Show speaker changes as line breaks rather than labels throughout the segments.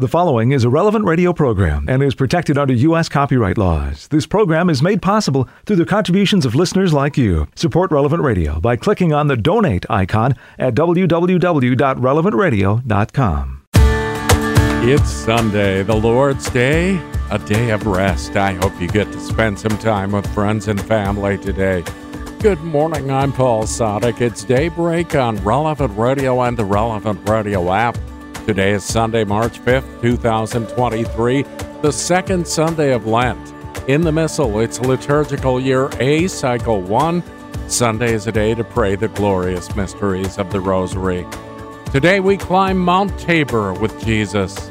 The following is a relevant radio program and is protected under U.S. copyright laws. This program is made possible through the contributions of listeners like you. Support Relevant Radio by clicking on the donate icon at www.relevantradio.com.
It's Sunday, the Lord's Day, a day of rest. I hope you get to spend some time with friends and family today. Good morning, I'm Paul Sadek. It's daybreak on Relevant Radio and the Relevant Radio app. Today is Sunday, March 5th, 2023, the second Sunday of Lent. In the Missal, it's liturgical year A, cycle 1. Sunday is a day to pray the glorious mysteries of the Rosary. Today we climb Mount Tabor with Jesus,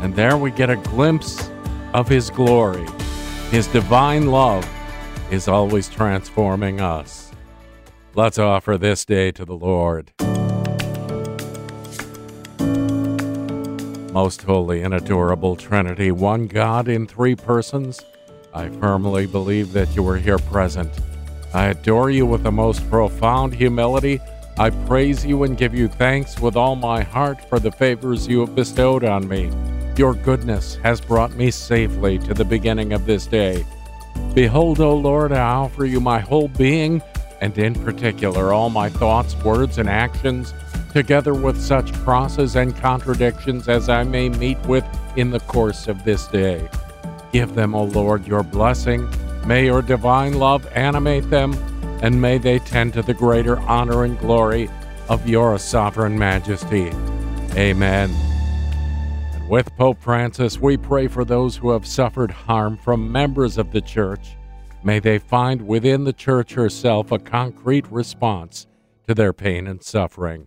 and there we get a glimpse of his glory. His divine love is always transforming us. Let's offer this day to the Lord. Most holy and adorable Trinity, one God in three persons, I firmly believe that you are here present. I adore you with the most profound humility. I praise you and give you thanks with all my heart for the favors you have bestowed on me. Your goodness has brought me safely to the beginning of this day. Behold, O Lord, I offer you my whole being, and in particular all my thoughts, words, and actions together with such crosses and contradictions as I may meet with in the course of this day. Give them, O Lord, your blessing. May your divine love animate them, and may they tend to the greater honor and glory of your sovereign majesty. Amen. And with Pope Francis, we pray for those who have suffered harm from members of the Church. May they find within the Church herself a concrete response to their pain and suffering.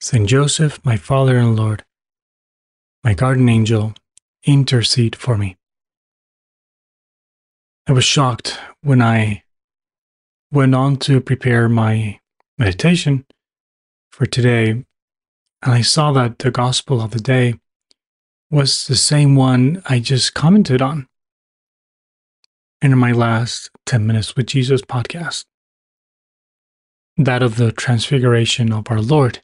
Saint Joseph, my Father and Lord, my guardian angel, intercede for me. I was shocked when I went on to prepare my meditation for today, and I saw that the gospel of the day was the same one I just commented on in my last 10 Minutes with Jesus podcast that of the transfiguration of our Lord.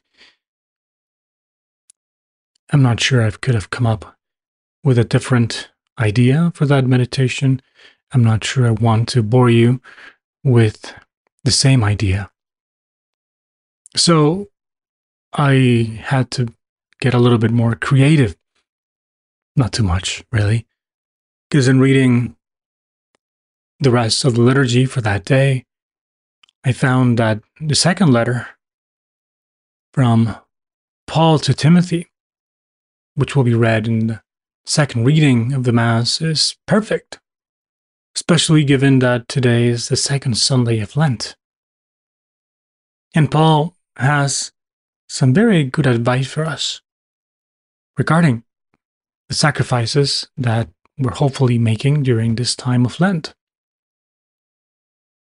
I'm not sure I could have come up with a different idea for that meditation. I'm not sure I want to bore you with the same idea. So I had to get a little bit more creative. Not too much, really. Because in reading the rest of the liturgy for that day, I found that the second letter from Paul to Timothy which will be read in the second reading of the Mass, is perfect, especially given that today is the second Sunday of Lent. And Paul has some very good advice for us regarding the sacrifices that we're hopefully making during this time of Lent.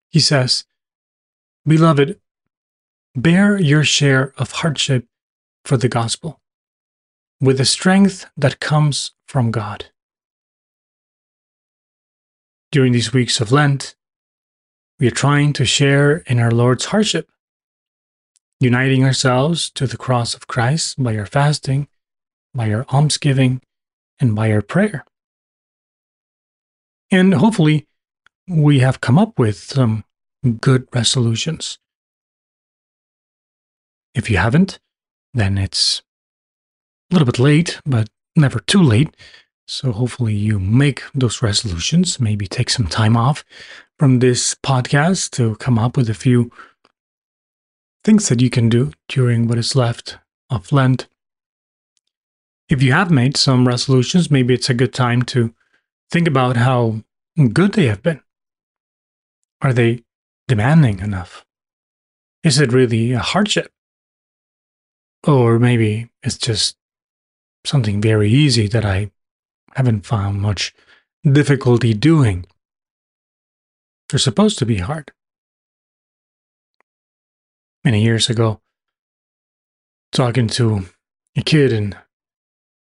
He says, Beloved, bear your share of hardship for the gospel with the strength that comes from God. During these weeks of Lent, we are trying to share in our Lord's hardship, uniting ourselves to the cross of Christ by our fasting, by our almsgiving, and by our prayer. And hopefully, we have come up with some good resolutions. If you haven't, then it's a little bit late, but never too late. So hopefully you make those resolutions, maybe take some time off from this podcast to come up with a few things that you can do during what is left of Lent. If you have made some resolutions, maybe it's a good time to think about how good they have been. Are they demanding enough? Is it really a hardship? Or maybe it's just something very easy that I haven't found much difficulty doing. They're supposed to be hard. Many years ago, talking to a kid in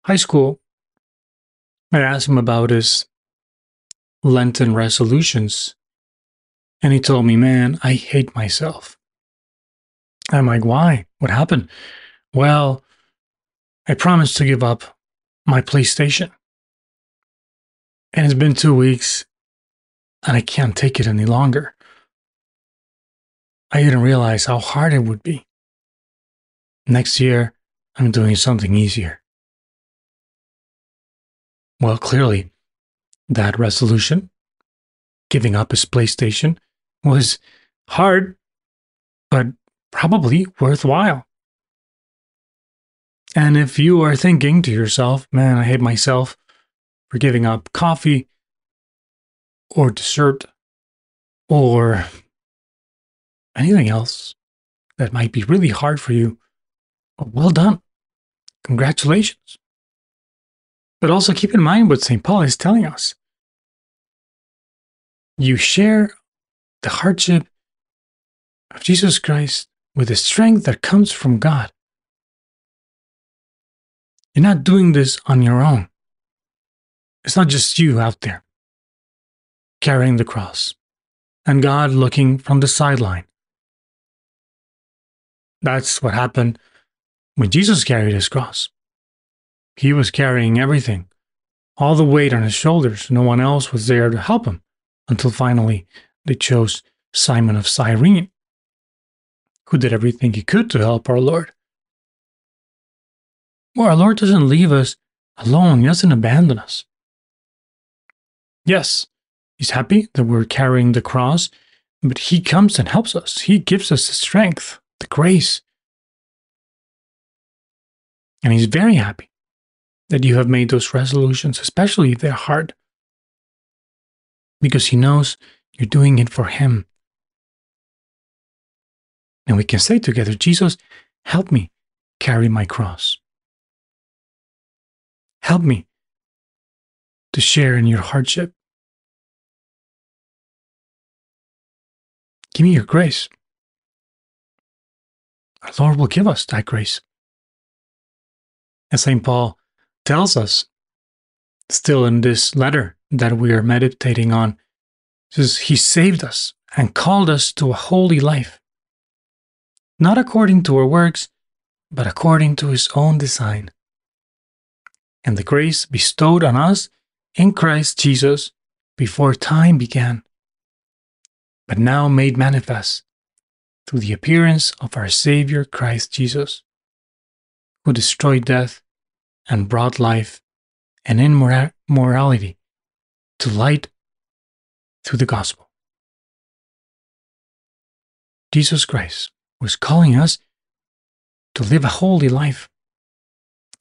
high school, I asked him about his Lenten resolutions. And he told me, Man, I hate myself. I'm like, Why? What happened? Well, I promised to give up my PlayStation. And it's been two weeks and I can't take it any longer. I didn't realize how hard it would be. Next year, I'm doing something easier. Well, clearly, that resolution, giving up his PlayStation, was hard, but probably worthwhile. And if you are thinking to yourself, man, I hate myself for giving up coffee or dessert or anything else that might be really hard for you, well done. Congratulations. But also keep in mind what St. Paul is telling us. You share the hardship of Jesus Christ with the strength that comes from God. You're not doing this on your own. It's not just you out there carrying the cross and God looking from the sideline. That's what happened when Jesus carried his cross. He was carrying everything, all the weight on his shoulders. No one else was there to help him until finally they chose Simon of Cyrene, who did everything he could to help our Lord. Well, our Lord doesn't leave us alone, He doesn't abandon us. Yes, He's happy that we're carrying the cross, but He comes and helps us. He gives us the strength, the grace. And He's very happy that you have made those resolutions, especially if they're hard, because He knows you're doing it for Him. And we can say together, Jesus, help me carry my cross. Help me to share in your hardship. Give me your grace. Our Lord will give us that grace. And St. Paul tells us, still in this letter that we are meditating on, says, He saved us and called us to a holy life, not according to our works, but according to His own design. And the grace bestowed on us in Christ Jesus before time began, but now made manifest through the appearance of our Savior Christ Jesus, who destroyed death and brought life and immorality to light through the gospel. Jesus Christ was calling us to live a holy life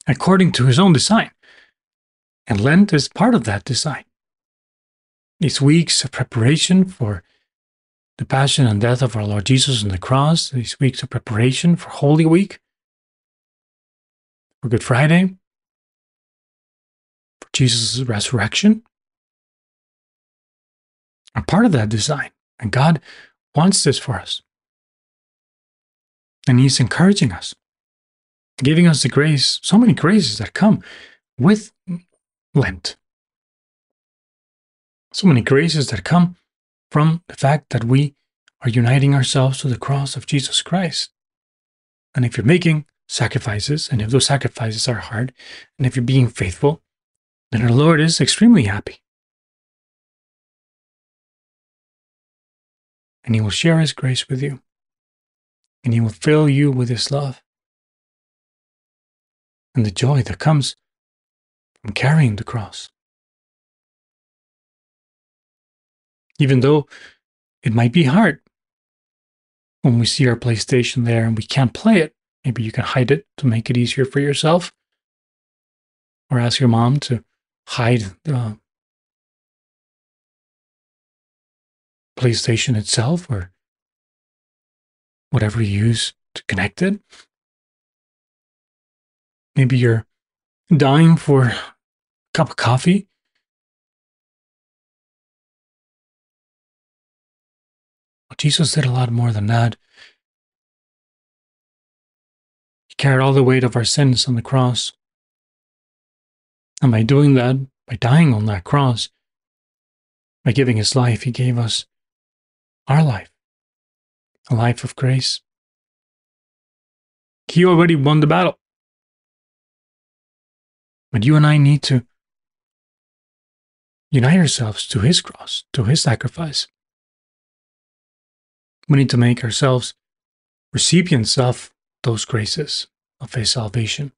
according to his own design. And Lent is part of that design. These weeks of preparation for the passion and death of our Lord Jesus on the cross, these weeks of preparation for Holy Week, for Good Friday, for Jesus' resurrection, are part of that design. And God wants this for us. And He's encouraging us, giving us the grace, so many graces that come with Lent. So many graces that come from the fact that we are uniting ourselves to the cross of Jesus Christ. And if you're making sacrifices, and if those sacrifices are hard, and if you're being faithful, then our Lord is extremely happy. And He will share His grace with you, and He will fill you with His love and the joy that comes from carrying the cross. Even though it might be hard when we see our PlayStation there and we can't play it, maybe you can hide it to make it easier for yourself. Or ask your mom to hide the PlayStation itself or whatever you use to connect it. Maybe you're dying for cup of coffee? Well, Jesus did a lot more than that. He carried all the weight of our sins on the cross. And by doing that, by dying on that cross, by giving his life, he gave us our life, a life of grace. He already won the battle. But you and I need to unite ourselves to his cross, to his sacrifice. We need to make ourselves recipients of those graces of his salvation.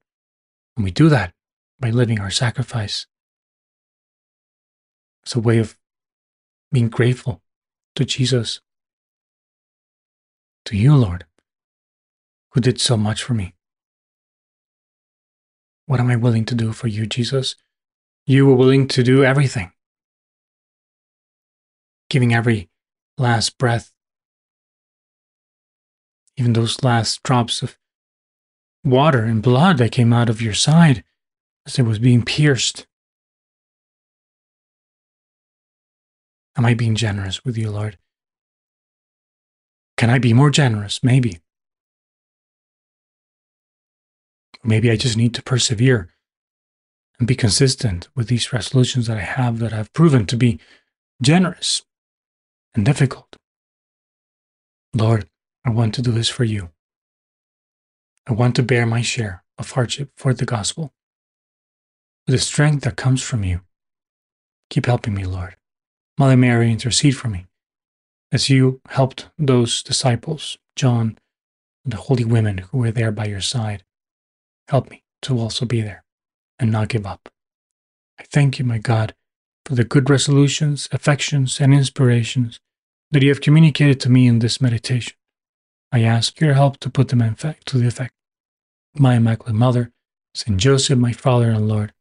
And we do that by living our sacrifice. It's a way of being grateful to Jesus, to you, Lord, who did so much for me. What am I willing to do for you, Jesus? You were willing to do everything, giving every last breath, even those last drops of water and blood that came out of your side as it was being pierced. Am I being generous with you, Lord? Can I be more generous? Maybe. Maybe I just need to persevere and be consistent with these resolutions that I have that have proven to be generous and difficult. Lord, I want to do this for you. I want to bear my share of hardship for the gospel. With the strength that comes from you, keep helping me, Lord. Mother Mary, intercede for me as you helped those disciples, John, and the holy women who were there by your side. Help me to also be there and not give up. I thank you, my God, for the good resolutions, affections, and inspirations that you have communicated to me in this meditation. I ask your help to put them in effect, to the effect. My Immaculate Mother, Saint Joseph, my Father and Lord,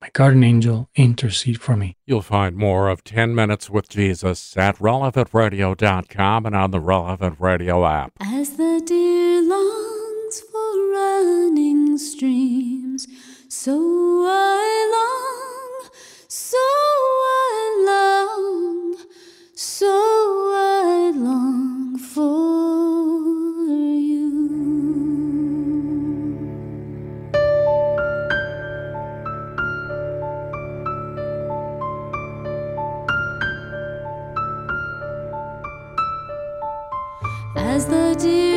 my guardian angel, intercede for me.
You'll find more of 10 Minutes with Jesus at relevantradio.com and on the Relevant Radio app.
As the deer longs for running streams, so I long, so I long, so I long for you. As the deer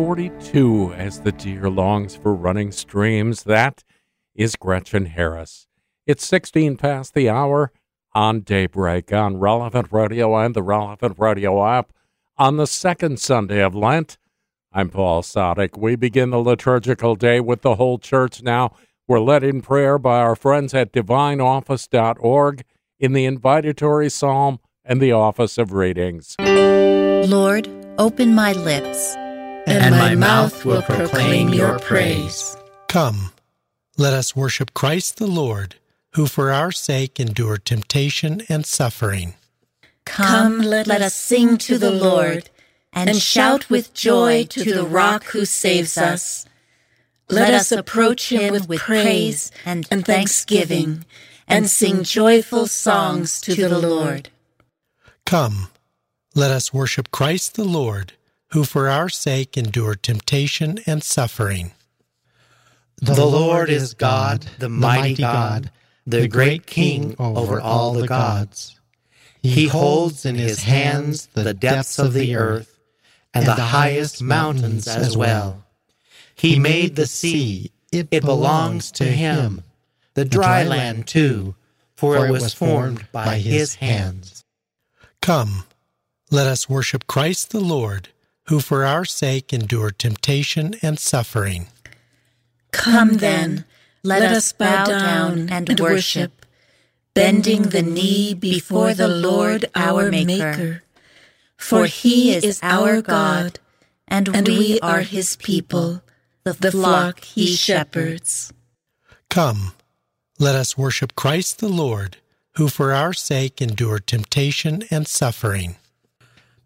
42 As the deer longs for running streams. That is Gretchen Harris. It's 16 past the hour on Daybreak on Relevant Radio and the Relevant Radio app on the second Sunday of Lent. I'm Paul Sadek. We begin the liturgical day with the whole church now. We're led in prayer by our friends at divineoffice.org in the invitatory psalm and the office of readings.
Lord, open my lips,
and my mouth will proclaim your praise.
Come, let us worship Christ the Lord, who for our sake endured temptation and suffering.
Come, let, us sing to the Lord, and shout with joy to the rock who saves us. Let us approach him with praise and thanksgiving, and sing joyful songs to the Lord.
Come, let us worship Christ the Lord, who for our sake endured temptation and suffering.
The Lord is God, the mighty God, the great King over all the gods. He holds in his hands the depths of the earth and the highest mountains as well. He made the sea, it belongs to him, the dry land too, for it was formed by his hands.
Come, let us worship Christ the Lord, who for our sake endured temptation and suffering.
Come then, let us bow down and worship, bending the knee before the Lord our Maker. For he is our God, and we are his people, the flock he shepherds.
Come, let us worship Christ the Lord, who for our sake endured temptation and suffering.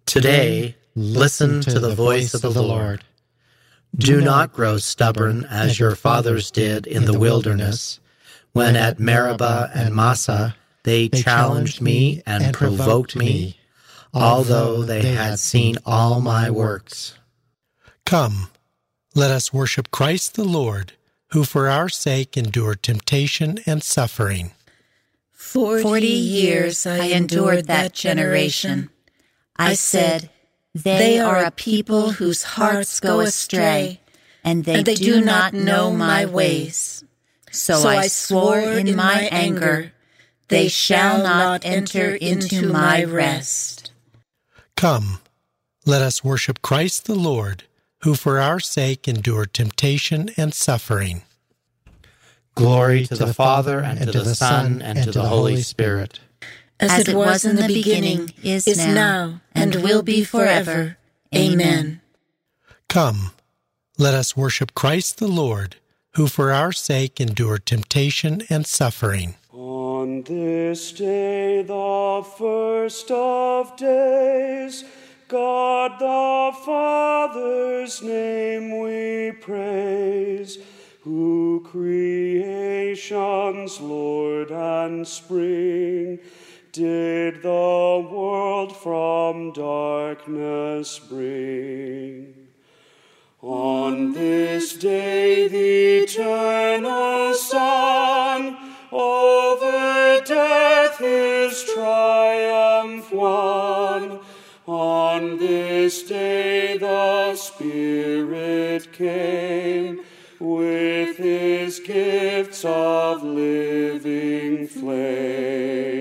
Today, listen to the voice of the Lord. Do not grow stubborn as your fathers did in the wilderness, when at Meribah and Massah they challenged me and provoked me, although they had seen all my works.
Come, let us worship Christ the Lord, who for our sake endured temptation and suffering.
Forty years I endured that generation. I said, They are a people whose hearts go astray, and they, do not know my ways. So I swore in my anger, They shall not enter into my rest.
Come, let us worship Christ the Lord, who for our sake endured temptation and suffering.
Glory to the Father, and to the Son, and to the Holy Spirit
as, it was in the beginning, is, is now, and will be forever. Amen.
Come, let us worship Christ the Lord, who for our sake endured temptation and suffering.
On this day, the first of days, God the Father's name we praise, who creation's Lord and spring did the world from darkness bring. On this day the eternal Son over death his triumph won. On this day the Spirit came with his gifts of living flame.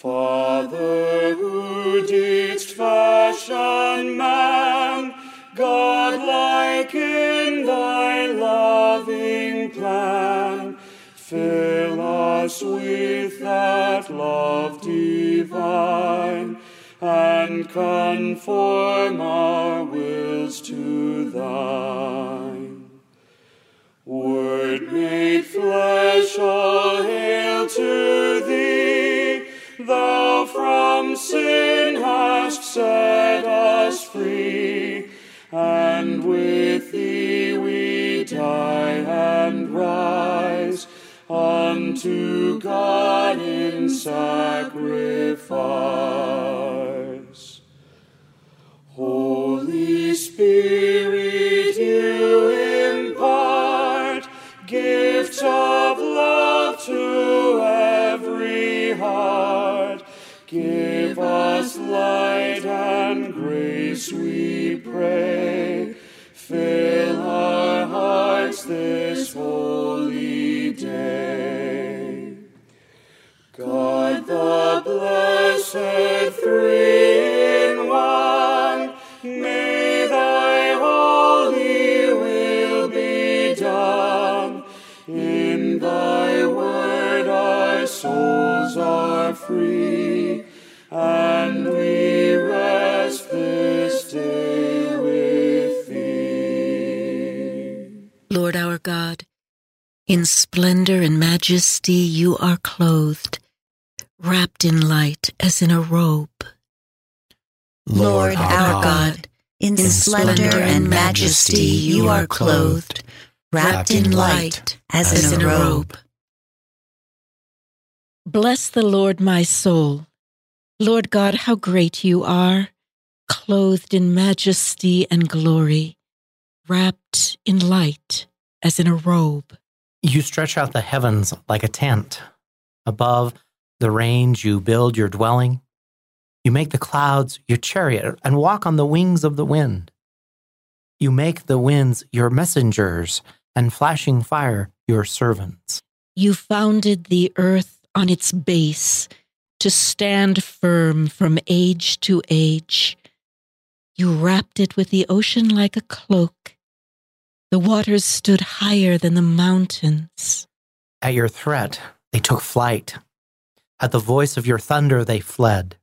Father, who didst fashion man, God-like in thy loving plan, fill us with that love divine, and conform our wills to thine. Word made flesh, all hail to Thou from sin hast set us free, and with thee we die and rise unto God in sacrifice. Light and grace, we pray. Fill our hearts this holy day. God the blessed three in one, may thy holy will be done. In thy word our souls are free,
God, in splendor and majesty you are clothed, wrapped in light as in a robe.
Lord
our God, in splendor and majesty you are clothed, wrapped in light as in a robe. Bless the Lord, my soul. Lord God, how great you are, clothed in majesty and glory, wrapped in light as in a robe.
You stretch out the heavens like a tent. Above the range, you build your dwelling. You make the clouds your chariot and walk on the wings of the wind. You make the winds your messengers and flashing fire your servants.
You founded the earth on its base to stand firm from age to age. You wrapped it with the ocean like a cloak. The waters stood higher than the mountains.
At your threat, they took flight. At the voice of your thunder, they fled.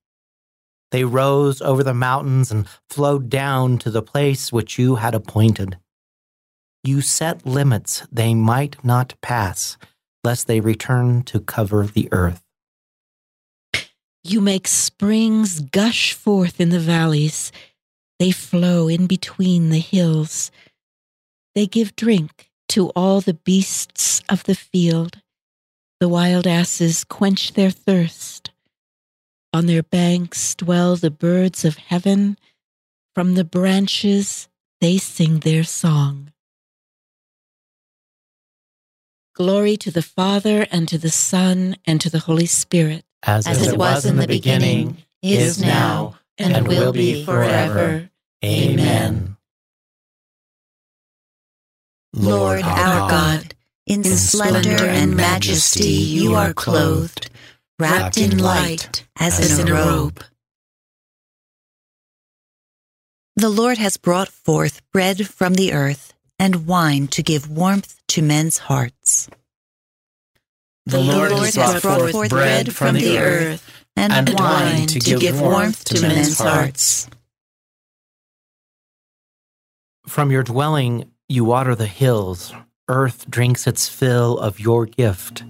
They rose over the mountains and flowed down to the place which you had appointed. You set limits they might not pass, lest they return to cover the earth.
You make springs gush forth in the valleys. They flow in between the hills. They give drink to all the beasts of the field. The wild asses quench their thirst. On their banks dwell the birds of heaven. From the branches they sing their song. Glory to the Father, and to the Son, and to the Holy Spirit,
As,
as it was in the beginning, is now, and will be forever. Amen. Lord our God, in splendor and majesty you are clothed, wrapped in light as in a robe. The Lord has brought forth bread from the earth and wine to give warmth to men's hearts.
The Lord has brought forth bread from the earth
and,
and
wine to give warmth to men's hearts.
From your dwelling, you water the hills. Earth drinks its fill of your gift.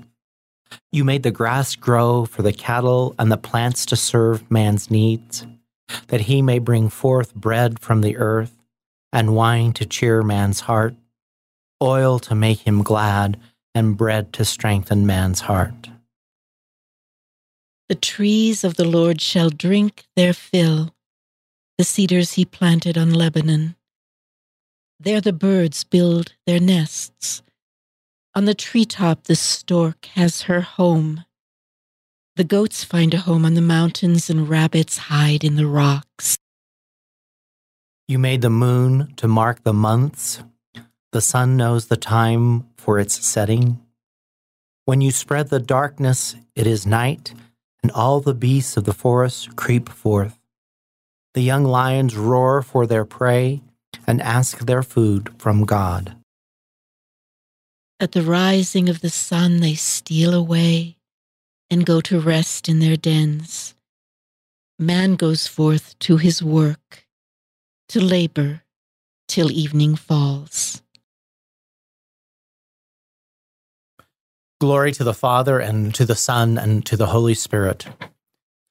You made the grass grow for the cattle and the plants to serve man's needs, that he may bring forth bread from the earth and wine to cheer man's heart, oil to make him glad, and bread to strengthen man's heart.
The trees of the Lord shall drink their fill, the cedars he planted on Lebanon. There the birds build their nests. On the treetop the stork has her home. The goats find a home on the mountains, and rabbits hide in the rocks.
You made the moon to mark the months. The sun knows the time for its setting. When you spread the darkness, it is night, and all the beasts of the forest creep forth. The young lions roar for their prey and ask their food from God.
At the rising of the sun, they steal away and go to rest in their dens. Man goes forth to his work, to labor till evening falls.
Glory to the Father, and to the Son, and to the Holy Spirit.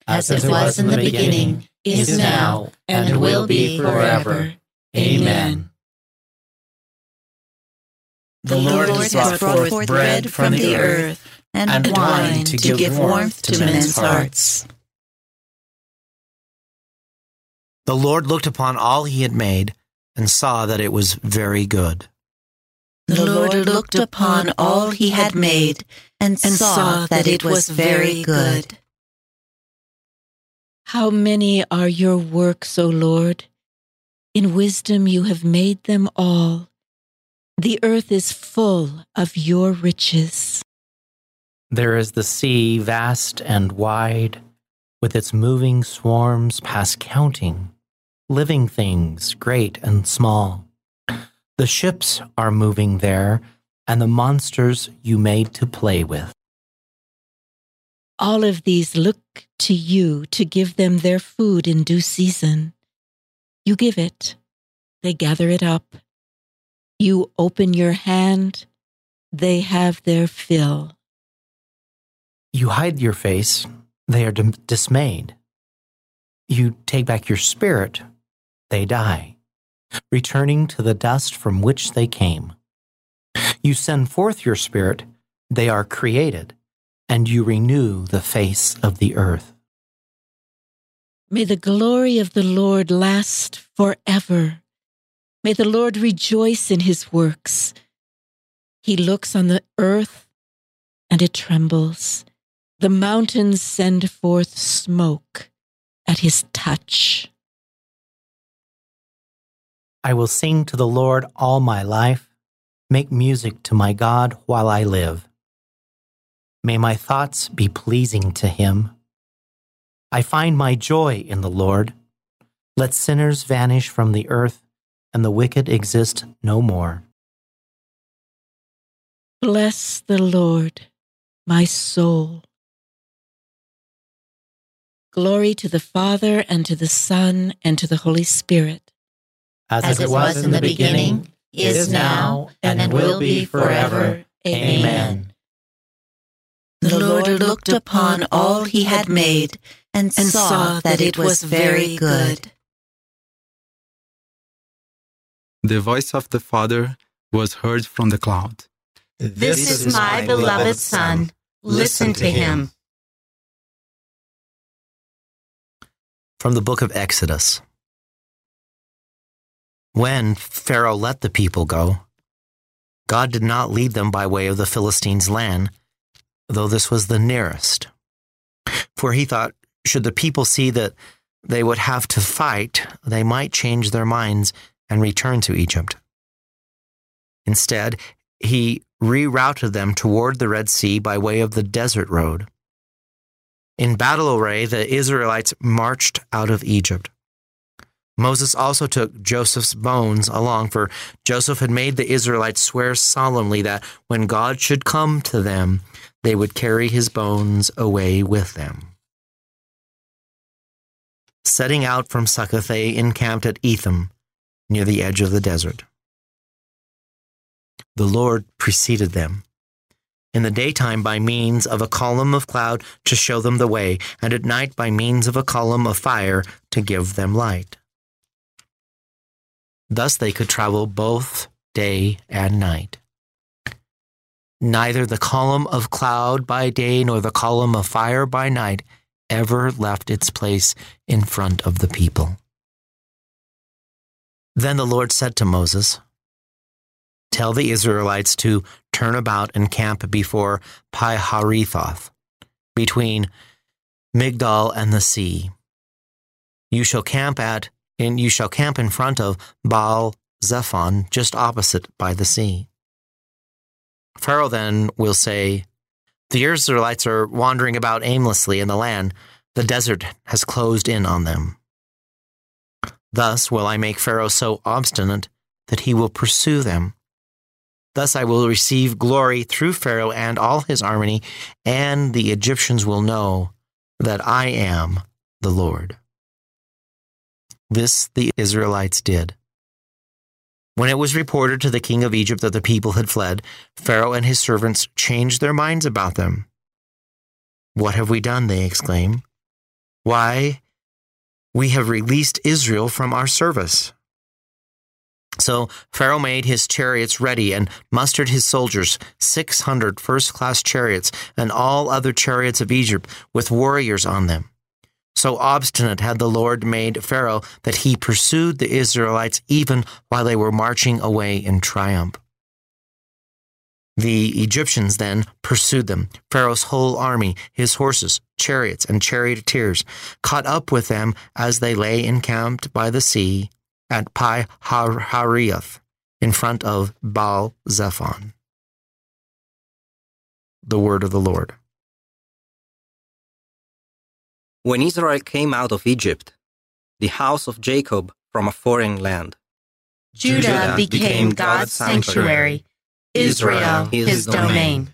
As it was in the beginning, is now, and will be forever. Amen. The Lord has brought forth bread from the earth and wine to give warmth to men's hearts.
The Lord looked upon all he had made and saw that it was very good.
The Lord looked upon all he had made and saw that it was very good. How many are your works, O Lord? In wisdom you have made them all. The earth is full of your riches.
There is the sea, vast and wide, with its moving swarms past counting, living things, great and small. The ships are moving there, and the monsters you made to play with.
All of these look to you to give them their food in due season. You give it, they gather it up. You open your hand, they have their fill.
You hide your face, they are dim- dismayed. You take back your spirit, they die, returning to the dust from which they came. You send forth your spirit, they are created, and you renew the face of the earth.
May the glory of the Lord last forever. May the Lord rejoice in his works. He looks on the earth and it trembles. The mountains send forth smoke at his touch.
I will sing to the Lord all my life, make music to my God while I live. May my thoughts be pleasing to him. I find my joy in the Lord. Let sinners vanish from the earth, and the wicked exist no more.
Bless the Lord, my soul. Glory to the Father, and to the Son, and to the Holy Spirit.
As it was in the beginning, is now, and will be forever. Amen. The Lord looked upon all he had made and saw that it was very good.
The voice of the Father was heard from the cloud.
This is my beloved Son. Listen to him.
From the book of Exodus. When Pharaoh let the people go, God did not lead them by way of the Philistines' land, though this was the nearest. For he thought, should the people see that they would have to fight, they might change their minds and return to Egypt. Instead, he rerouted them toward the Red Sea by way of the desert road. In battle array, the Israelites marched out of Egypt. Moses also took Joseph's bones along, for Joseph had made the Israelites swear solemnly that when God should come to them, they would carry his bones away with them. Setting out from Succoth, they encamped at Etham, near the edge of the desert. The Lord preceded them in the daytime by means of a column of cloud to show them the way, and at night by means of a column of fire to give them light. Thus they could travel both day and night. Neither the column of cloud by day nor the column of fire by night ever left its place in front of the people. Then the Lord said to Moses, Tell the Israelites to turn about and camp before Pi-hahiroth, between Migdol and the sea. You shall camp at and you shall camp in front of Baal Zephon, just opposite by the sea. Pharaoh then will say, The Israelites are wandering about aimlessly in the land. The desert has closed in on them. Thus will I make Pharaoh so obstinate that he will pursue them. Thus I will receive glory through Pharaoh and all his army, and the Egyptians will know that I am the Lord. This the Israelites did. When it was reported to the king of Egypt that the people had fled, Pharaoh and his servants changed their minds about them. What have we done? They exclaimed. Why, we have released Israel from our service. So Pharaoh made his chariots ready and mustered his soldiers, 600 first class chariots, and all other chariots of Egypt with warriors on them. So obstinate had the Lord made Pharaoh that he pursued the Israelites even while they were marching away in triumph. The Egyptians then pursued them. Pharaoh's whole army, his horses, chariots, and charioteers, caught up with them as they lay encamped by the sea at Pi Hahiroth in front of Baal Zephon. The word of the Lord.
When Israel came out of Egypt, the house of Jacob from a foreign land,
Judah became God's sanctuary, Israel his domain.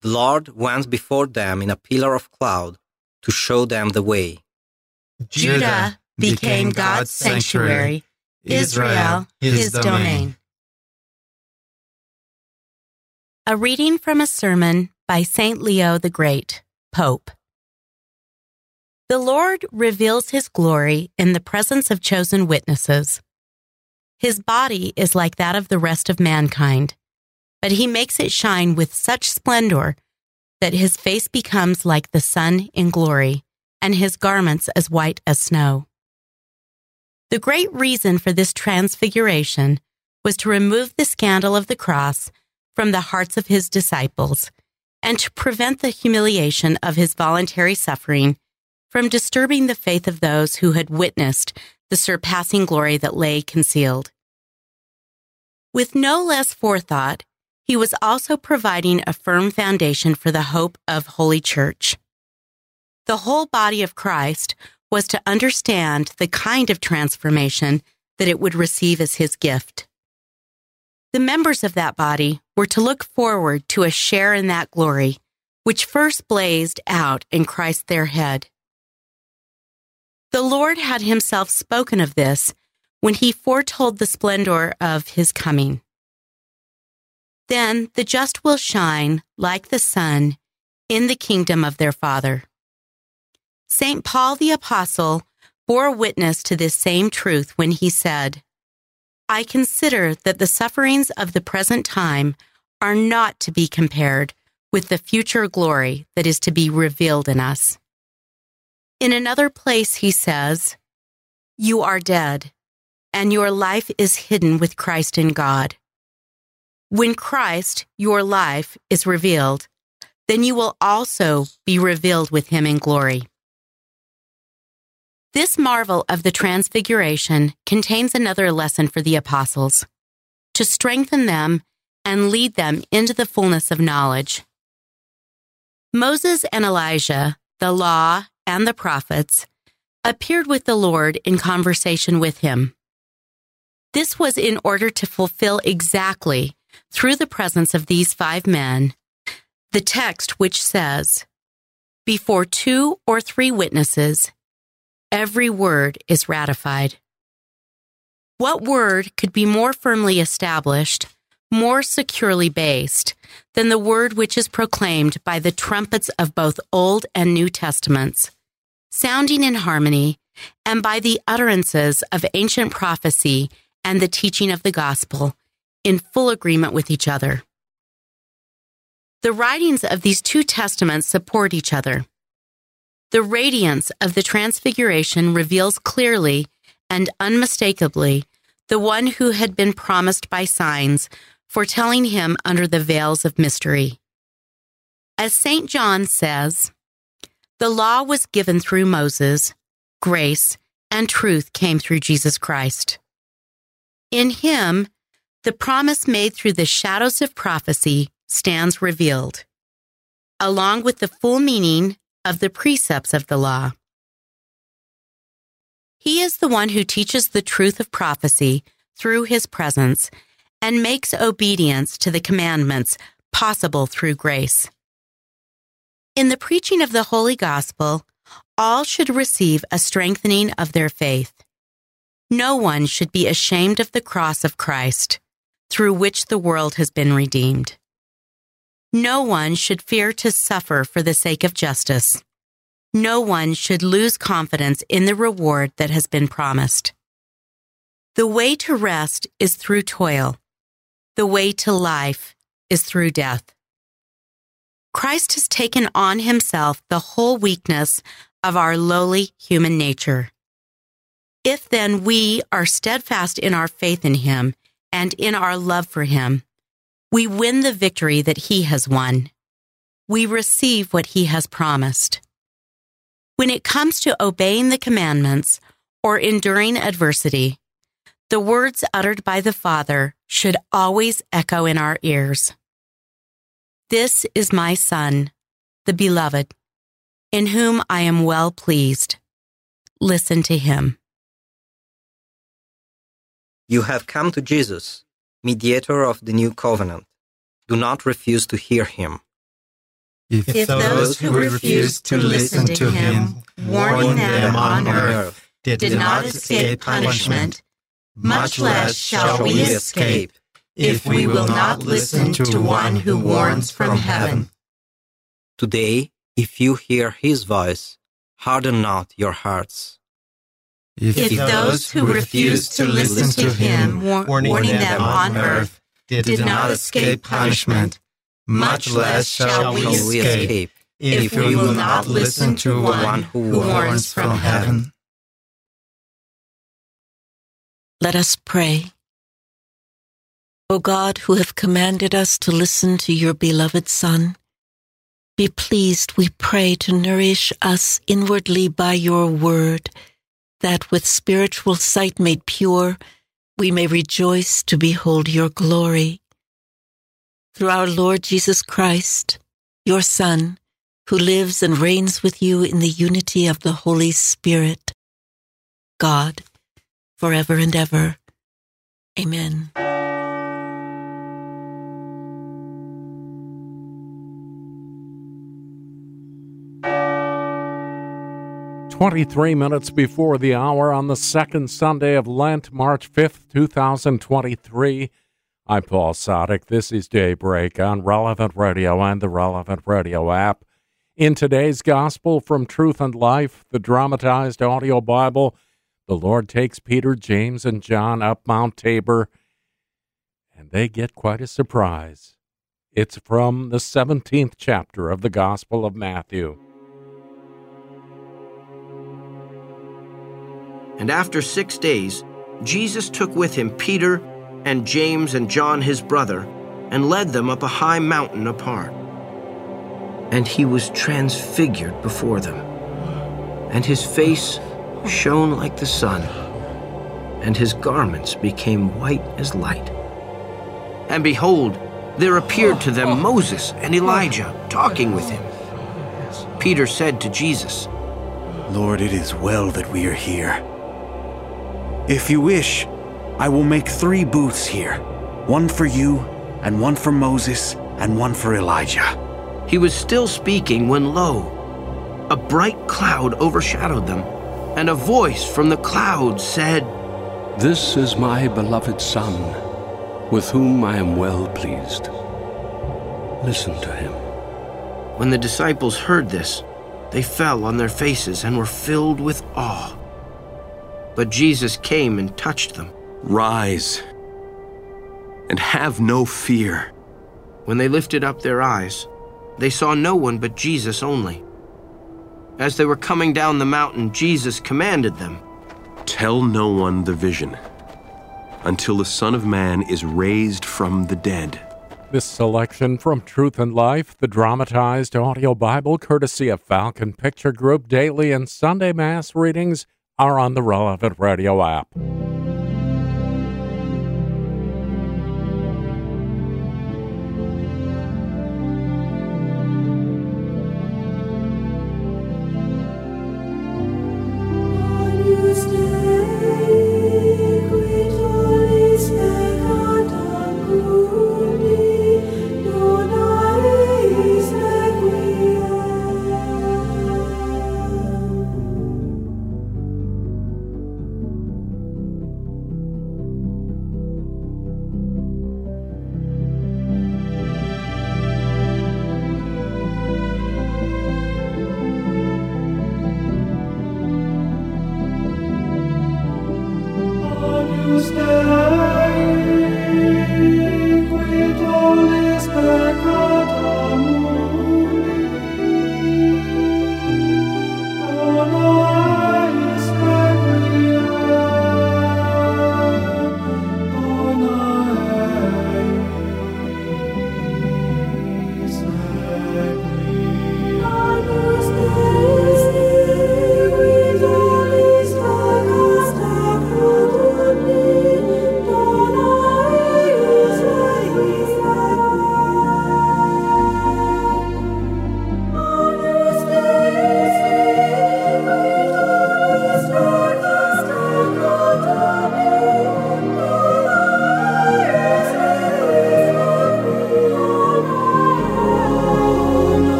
The Lord went before them in a pillar of cloud to show them the way.
Judah became God's sanctuary, Israel his domain.
A reading from a sermon by St. Leo the Great, Pope. The Lord reveals his glory in the presence of chosen witnesses. His body is like that of the rest of mankind, but he makes it shine with such splendor that his face becomes like the sun in glory, and his garments as white as snow. The great reason for this transfiguration was to remove the scandal of the cross from the hearts of his disciples and to prevent the humiliation of his voluntary suffering from disturbing the faith of those who had witnessed the surpassing glory that lay concealed. With no less forethought, he was also providing a firm foundation for the hope of Holy Church. The whole body of Christ was to understand the kind of transformation that it would receive as his gift. The members of that body were to look forward to a share in that glory, which first blazed out in Christ their head. The Lord had himself spoken of this when he foretold the splendor of his coming. Then the just will shine like the sun in the kingdom of their Father. St. Paul the Apostle bore witness to this same truth when he said, I consider that the sufferings of the present time are not to be compared with the future glory that is to be revealed in us. In another place, he says, You are dead, and your life is hidden with Christ in God. When Christ, your life, is revealed, then you will also be revealed with him in glory. This marvel of the Transfiguration contains another lesson for the apostles to strengthen them and lead them into the fullness of knowledge. Moses and Elijah, the law and the prophets, appeared with the Lord in conversation with him. This was in order to fulfill exactly, through the presence of these five men, the text which says, Before two or three witnesses, every word is ratified. What word could be more firmly established, more securely based, than the word which is proclaimed by the trumpets of both Old and New Testaments, sounding in harmony, and by the utterances of ancient prophecy and the teaching of the gospel, in full agreement with each other? The writings of these two testaments support each other. The radiance of the Transfiguration reveals clearly and unmistakably the one who had been promised by signs, foretelling him under the veils of mystery. As St. John says, the law was given through Moses, grace and truth came through Jesus Christ. In him, the promise made through the shadows of prophecy stands revealed, along with the full meaning of the precepts of the law. He is the one who teaches the truth of prophecy through his presence and makes obedience to the commandments possible through grace. In the preaching of the Holy Gospel, all should receive a strengthening of their faith. No one should be ashamed of the cross of Christ, through which the world has been redeemed. No one should fear to suffer for the sake of justice. No one should lose confidence in the reward that has been promised. The way to rest is through toil. The way to life is through death. Christ has taken on himself the whole weakness of our lowly human nature. If then we are steadfast in our faith in him and in our love for him, We win the victory that He has won. We receive what He has promised. When it comes to obeying the commandments or enduring adversity, the words uttered by the Father should always echo in our ears. This is my Son, the Beloved, in whom I am well pleased. Listen to him.
You have come to Jesus, mediator of the new covenant. Do not refuse to hear him.
If,
If those who refuse to listen to him, warning them on earth, did not escape punishment, much less shall we escape if we will not listen to one who warns from heaven.
Today, if you hear his voice, harden not your hearts.
If those who refuse to listen to him, war- warning them on earth, did not escape punishment, much less shall we escape if we will not listen to one who warns from heaven.
Let us pray. O God, who have commanded us to listen to your beloved Son, be pleased, we pray, to nourish us inwardly by your word, that with spiritual sight made pure, we may rejoice to behold your glory. Through our Lord Jesus Christ, your Son, who lives and reigns with you in the unity of the Holy Spirit, God, forever and ever. Amen.
23 minutes before the hour on the second Sunday of Lent, March 5th, 2023. I'm Paul Sadek. This is Daybreak on Relevant Radio and the Relevant Radio app. In today's Gospel from Truth and Life, the dramatized audio Bible, the Lord takes Peter, James, and John up Mount Tabor, and they get quite a surprise. It's from the 17th chapter of the Gospel of Matthew.
And after six days, Jesus took with him Peter and James and John his brother, and led them up a high mountain apart. And he was transfigured before them, and his face shone like the sun, and his garments became white as light. And behold, there appeared to them Moses and Elijah talking with him. Peter said to Jesus,
Lord, it is well that we are here. If you wish, I will make three booths here one for you, and one for Moses, and one for Elijah.
He was still speaking when lo, a bright cloud overshadowed them, and a voice from the cloud said,
This is my beloved Son, with whom I am well pleased. Listen to him.
When the disciples heard this, they fell on their faces and were filled with awe. But Jesus came and touched them.
Rise and have no fear.
When they lifted up their eyes, they saw no one but Jesus only. As they were coming down the mountain, Jesus commanded them
Tell no one the vision until the Son of Man is raised from the dead.
This selection from Truth and Life, the dramatized audio Bible, courtesy of Falcon Picture Group, daily and Sunday Mass readings are on the relevant radio app.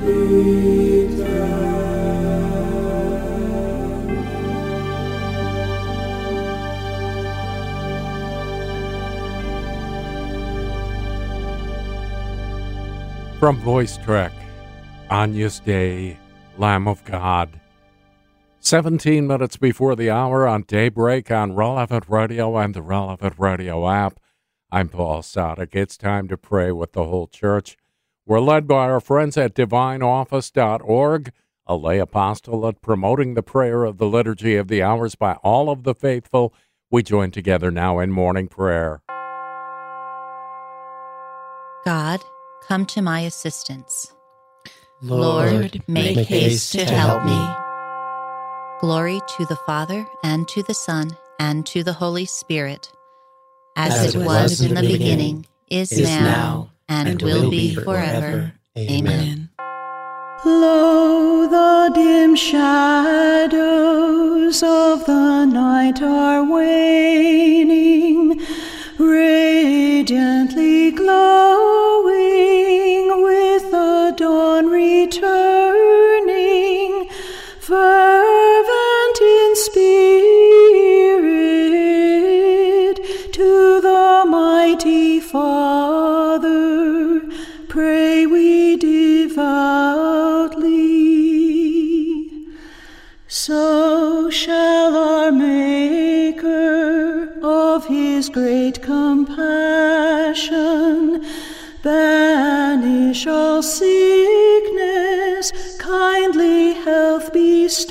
From Voice Trek, Agnus Dei, Lamb of God. 17 minutes before the hour on daybreak on Relevant Radio and the Relevant Radio app. I'm Paul Sadek. It's time to pray with the whole church. We're led by our friends at divineoffice.org, a lay apostolate promoting the prayer of the Liturgy of the Hours by all of the faithful. We join together now in morning prayer.
God, come to my assistance.
Lord,
make,
make
haste
haste
to
to
help
help
me.
me.
Glory to the Father, and to the Son, and to the Holy Spirit, as,
As
it was in the beginning, is,
is
now,
now,
and,
and
will,
will
be
be
forever.
forever.
Amen.
Lo, the dim shadows of the night are waning, his great compassion banish all sickness, kindly health bestowing,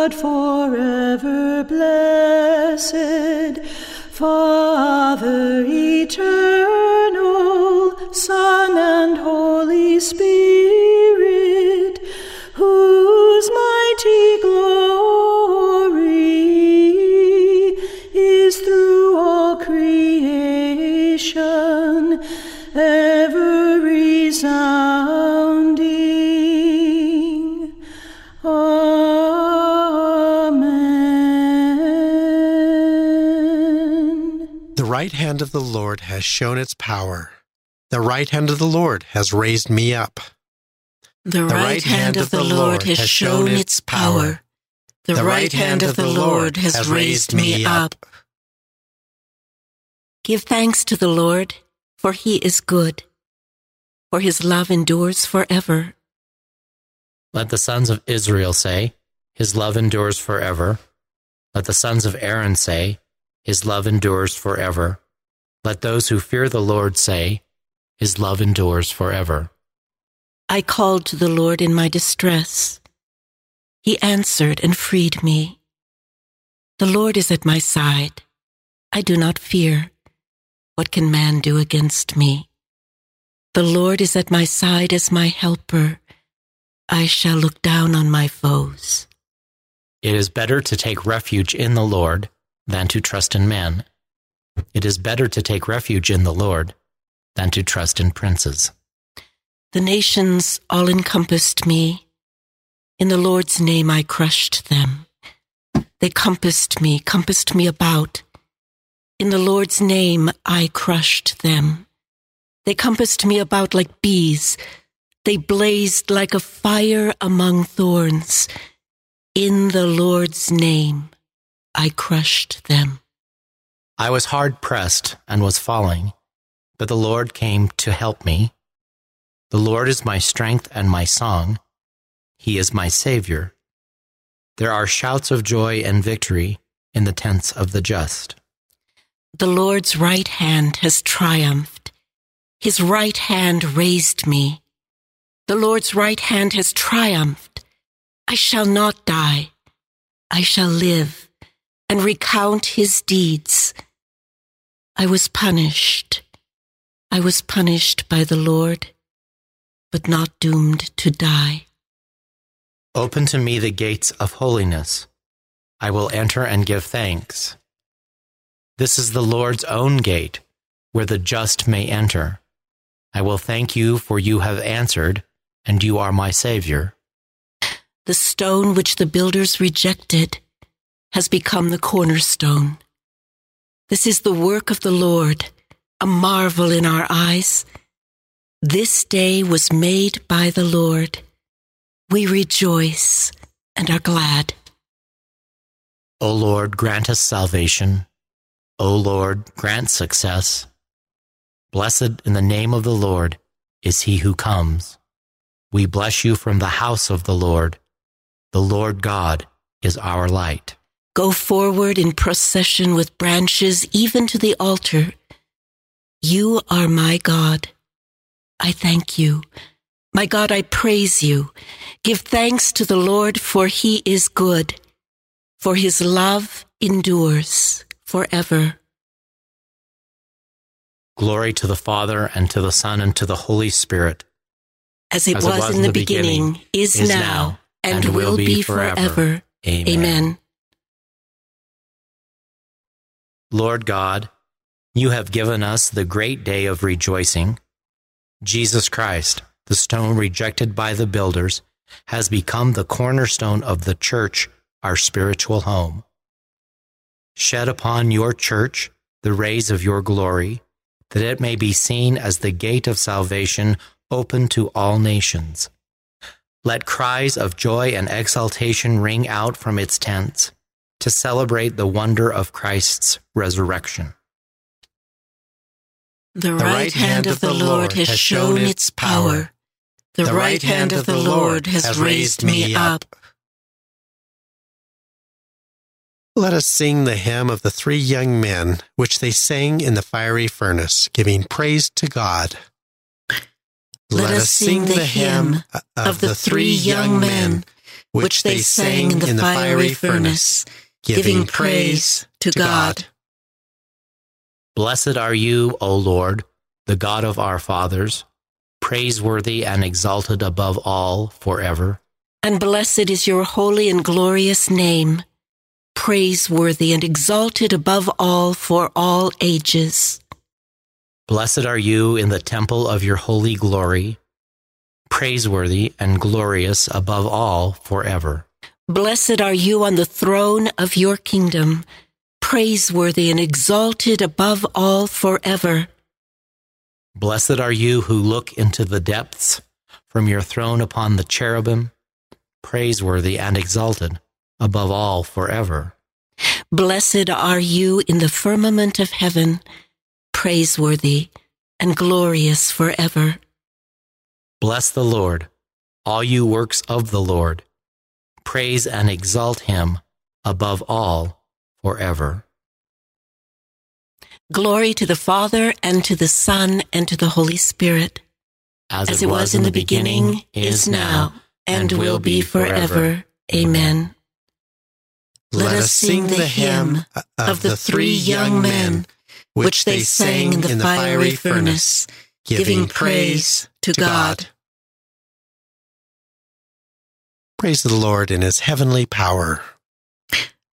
God forever blessed, Father
of the Lord has shown its power. The right hand of the Lord has raised me up.
The right hand of the Lord has shown its power. The right hand of the Lord has raised me up. Give thanks to the Lord, for he is good, for his love endures forever.
Let the sons of Israel say, His love endures forever. Let the sons of Aaron say, His love endures forever. Let those who fear the Lord say, His love endures forever.
I called to the Lord in my distress. He answered and freed me. The Lord is at my side. I do not fear. What can man do against me? The Lord is at my side as my helper. I shall look down on my foes.
It is better to take refuge in the Lord than to trust in man. It is better to take refuge in the Lord than to trust in princes.
The nations all encompassed me. In the Lord's name I crushed them. They compassed me, compassed me about. In the Lord's name I crushed them. They compassed me about like bees. They blazed like a fire among thorns. In the Lord's name I crushed them.
I was hard pressed and was falling, but the Lord came to help me. The Lord is my strength and my song. He is my Savior. There are shouts of joy and victory in the tents of the just.
The Lord's right hand has triumphed. His right hand raised me. The Lord's right hand has triumphed. I shall not die. I shall live and recount his deeds. I was punished. I was punished by the Lord, but not doomed to die.
Open to me the gates of holiness. I will enter and give thanks. This is the Lord's own gate, where the just may enter. I will thank you, for you have answered, and you are my Savior.
The stone which the builders rejected, has become the cornerstone. This is the work of the Lord, a marvel in our eyes. This day was made by the Lord. We rejoice and are glad.
O Lord, grant us salvation. O Lord, grant success. Blessed in the name of the Lord is he who comes. We bless you from the house of the Lord. The Lord God is our light.
Go forward in procession with branches even to the altar. You are my God. I thank you. My God, I praise you. Give thanks to the Lord, for he is good, for his love endures forever.
Glory to the Father, and to the Son, and to the Holy Spirit.
As it, was, in the beginning, is, now, and, will be forever.
Amen.
Amen.
Lord God, you have given us the great day of rejoicing. Jesus Christ, the stone rejected by the builders, has become the cornerstone of the church, our spiritual home. Shed upon your church the rays of your glory, that it may be seen as the gate of salvation open to all nations. Let cries of joy and exultation ring out from its tents to celebrate the wonder of Christ's resurrection.
The right hand of the Lord has shown its power. The right hand of the Lord has raised me up.
Let us sing the hymn of the three young men, which they sang in the fiery furnace, giving praise to God.
Let us sing the hymn of the three young men, which they sang in the fiery furnace, giving praise to God.
Blessed are you, O Lord, the God of our fathers, praiseworthy and exalted above all forever.
And blessed is your holy and glorious name, praiseworthy and exalted above all for all ages.
Blessed are you in the temple of your holy glory, praiseworthy and glorious above all forever.
Blessed are you on the throne of your kingdom, praiseworthy and exalted above all forever.
Blessed are you who look into the depths from your throne upon the cherubim, praiseworthy and exalted above all forever.
Blessed are you in the firmament of heaven, praiseworthy and glorious forever.
Bless the Lord, all you works of the Lord. Praise and exalt him above all forever.
Glory to the Father, and to the Son, and to the Holy Spirit.
As,
it was in the beginning, is now, and will be forever. Amen. Let us sing the hymn of the three young men, which they sang in the fiery furnace, giving praise to God.
Praise the Lord in his heavenly power.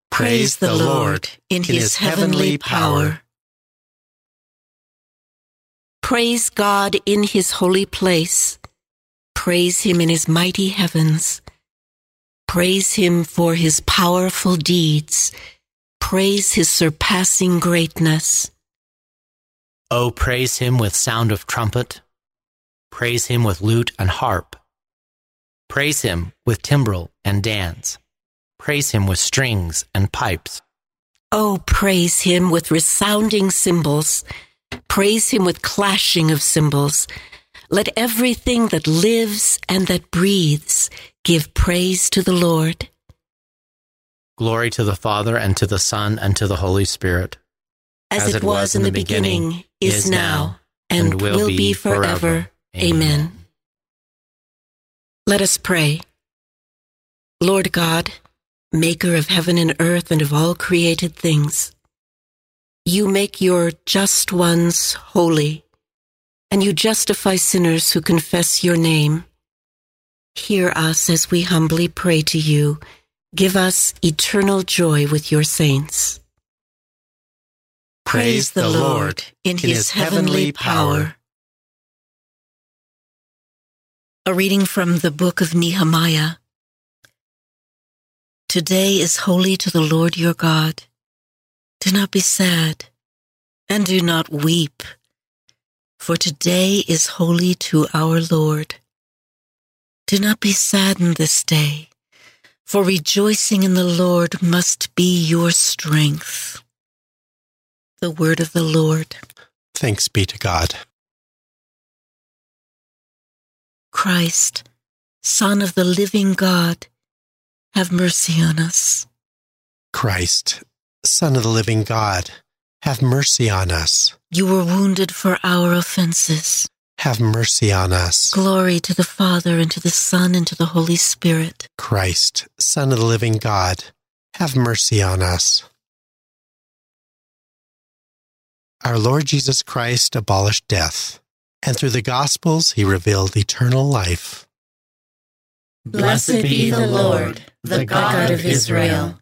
Praise the Lord in his heavenly power. Praise God in his holy place. Praise him in his mighty heavens. Praise him for his powerful deeds. Praise his surpassing greatness.
Oh, praise him with sound of trumpet. Praise him with lute and harp. Praise him with timbrel and dance. Praise him with strings and pipes.
Oh, praise him with resounding cymbals. Praise him with clashing of cymbals. Let everything that lives and that breathes give praise to the Lord.
Glory to the Father, and to the Son, and to the Holy Spirit.
As, it was in the beginning, is now, and will be forever. Amen. Let us pray. Lord God, maker of heaven and earth and of all created things, you make your just ones holy, and you justify sinners who confess your name. Hear us as we humbly pray to you. Give us eternal joy with your saints. Praise the Lord in his heavenly power. A reading from the book of Nehemiah. today is holy to the Lord your God. Do not be sad, and do not weep, for today is holy to our Lord. Do not be saddened this day, for rejoicing in the Lord must be your strength. The word of the Lord.
Thanks be to God.
Christ, Son of the living God, have mercy on us.
Christ, Son of the living God, have mercy on us.
You were wounded for our offenses.
Have mercy on us.
Glory to the Father, and to the Son, and to the Holy Spirit.
Christ, Son of the living God, have mercy on us. Our Lord Jesus Christ abolished death, and through the Gospels he revealed eternal life.
Blessed be the Lord, the God of Israel.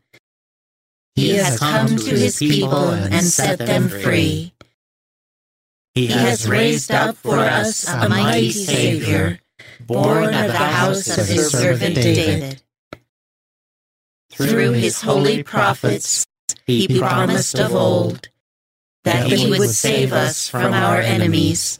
He has come to his people and set them free. He has raised up for us a mighty Savior, born of the house of his servant David. Through his holy prophets, he promised of old that he would save us from our enemies,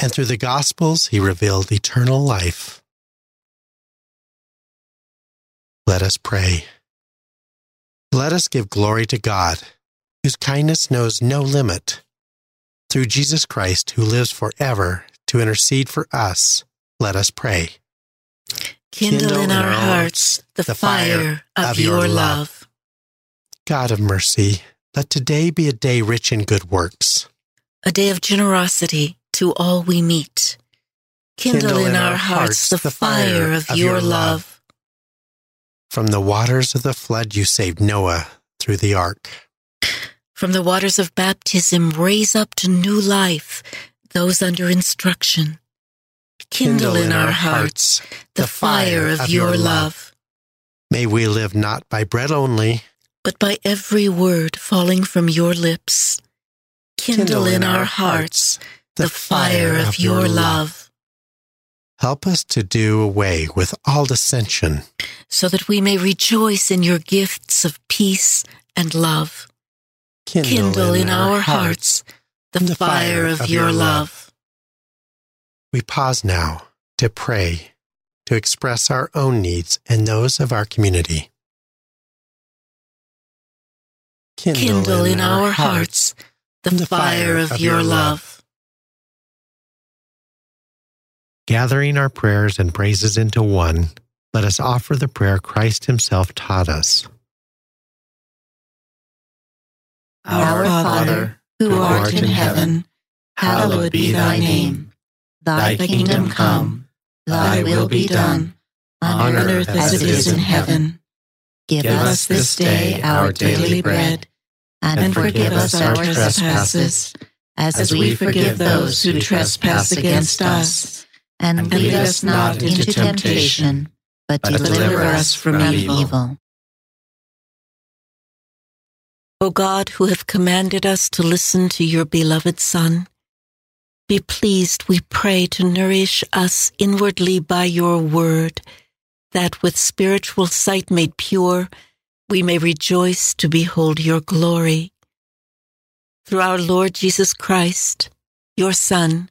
and through the Gospels he revealed eternal life. Let us pray. Let us give glory to God, whose kindness knows no limit. Through Jesus Christ, who lives forever to intercede for us, let us pray.
Kindle in our hearts the fire of your love.
God of mercy, let today be a day rich in good works,
a day of generosity to all we meet. Kindle, in our hearts the fire of your love.
From the waters of the flood, you saved Noah through the ark.
From the waters of baptism, raise up to new life those under instruction. Kindle in our hearts the fire of your love.
May we live not by bread only,
but by every word falling from your lips. Kindle in our hearts the fire of your love.
Help us to do away with all dissension,
so that we may rejoice in your gifts of peace and love.
Kindle,
Kindle in, our hearts the, the fire of, of your love.
We pause now to pray, to express our own needs and those of our community.
Kindle, Kindle in, in our hearts the, the fire of your love.
Gathering our prayers and praises into one, let us offer the prayer Christ Himself taught us.
Our Father, who art in heaven, hallowed be thy name. Thy kingdom come, thy will be done, on earth as it is in heaven. Give us this day our daily bread, and forgive us our trespasses, as we forgive those who trespass against us and lead us not into temptation, but deliver us from evil.
O God, who have commanded us to listen to your beloved Son, Be pleased, we pray, to nourish us inwardly by your word, that with spiritual sight made pure, we may rejoice to behold your glory. Through our Lord Jesus Christ, your Son,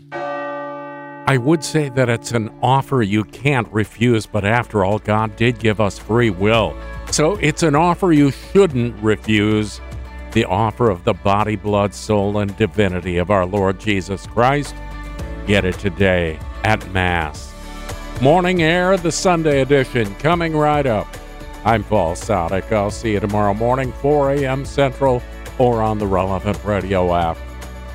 I would say that it's an offer you can't refuse, but after all, God did give us free will. So it's an offer you shouldn't refuse the offer of the body, blood, soul, and divinity of our Lord Jesus Christ. Get it today at Mass. Morning Air, the Sunday edition, coming right up. I'm Paul Sadek. I'll see you tomorrow morning, 4 a.m. Central, or on the relevant radio app.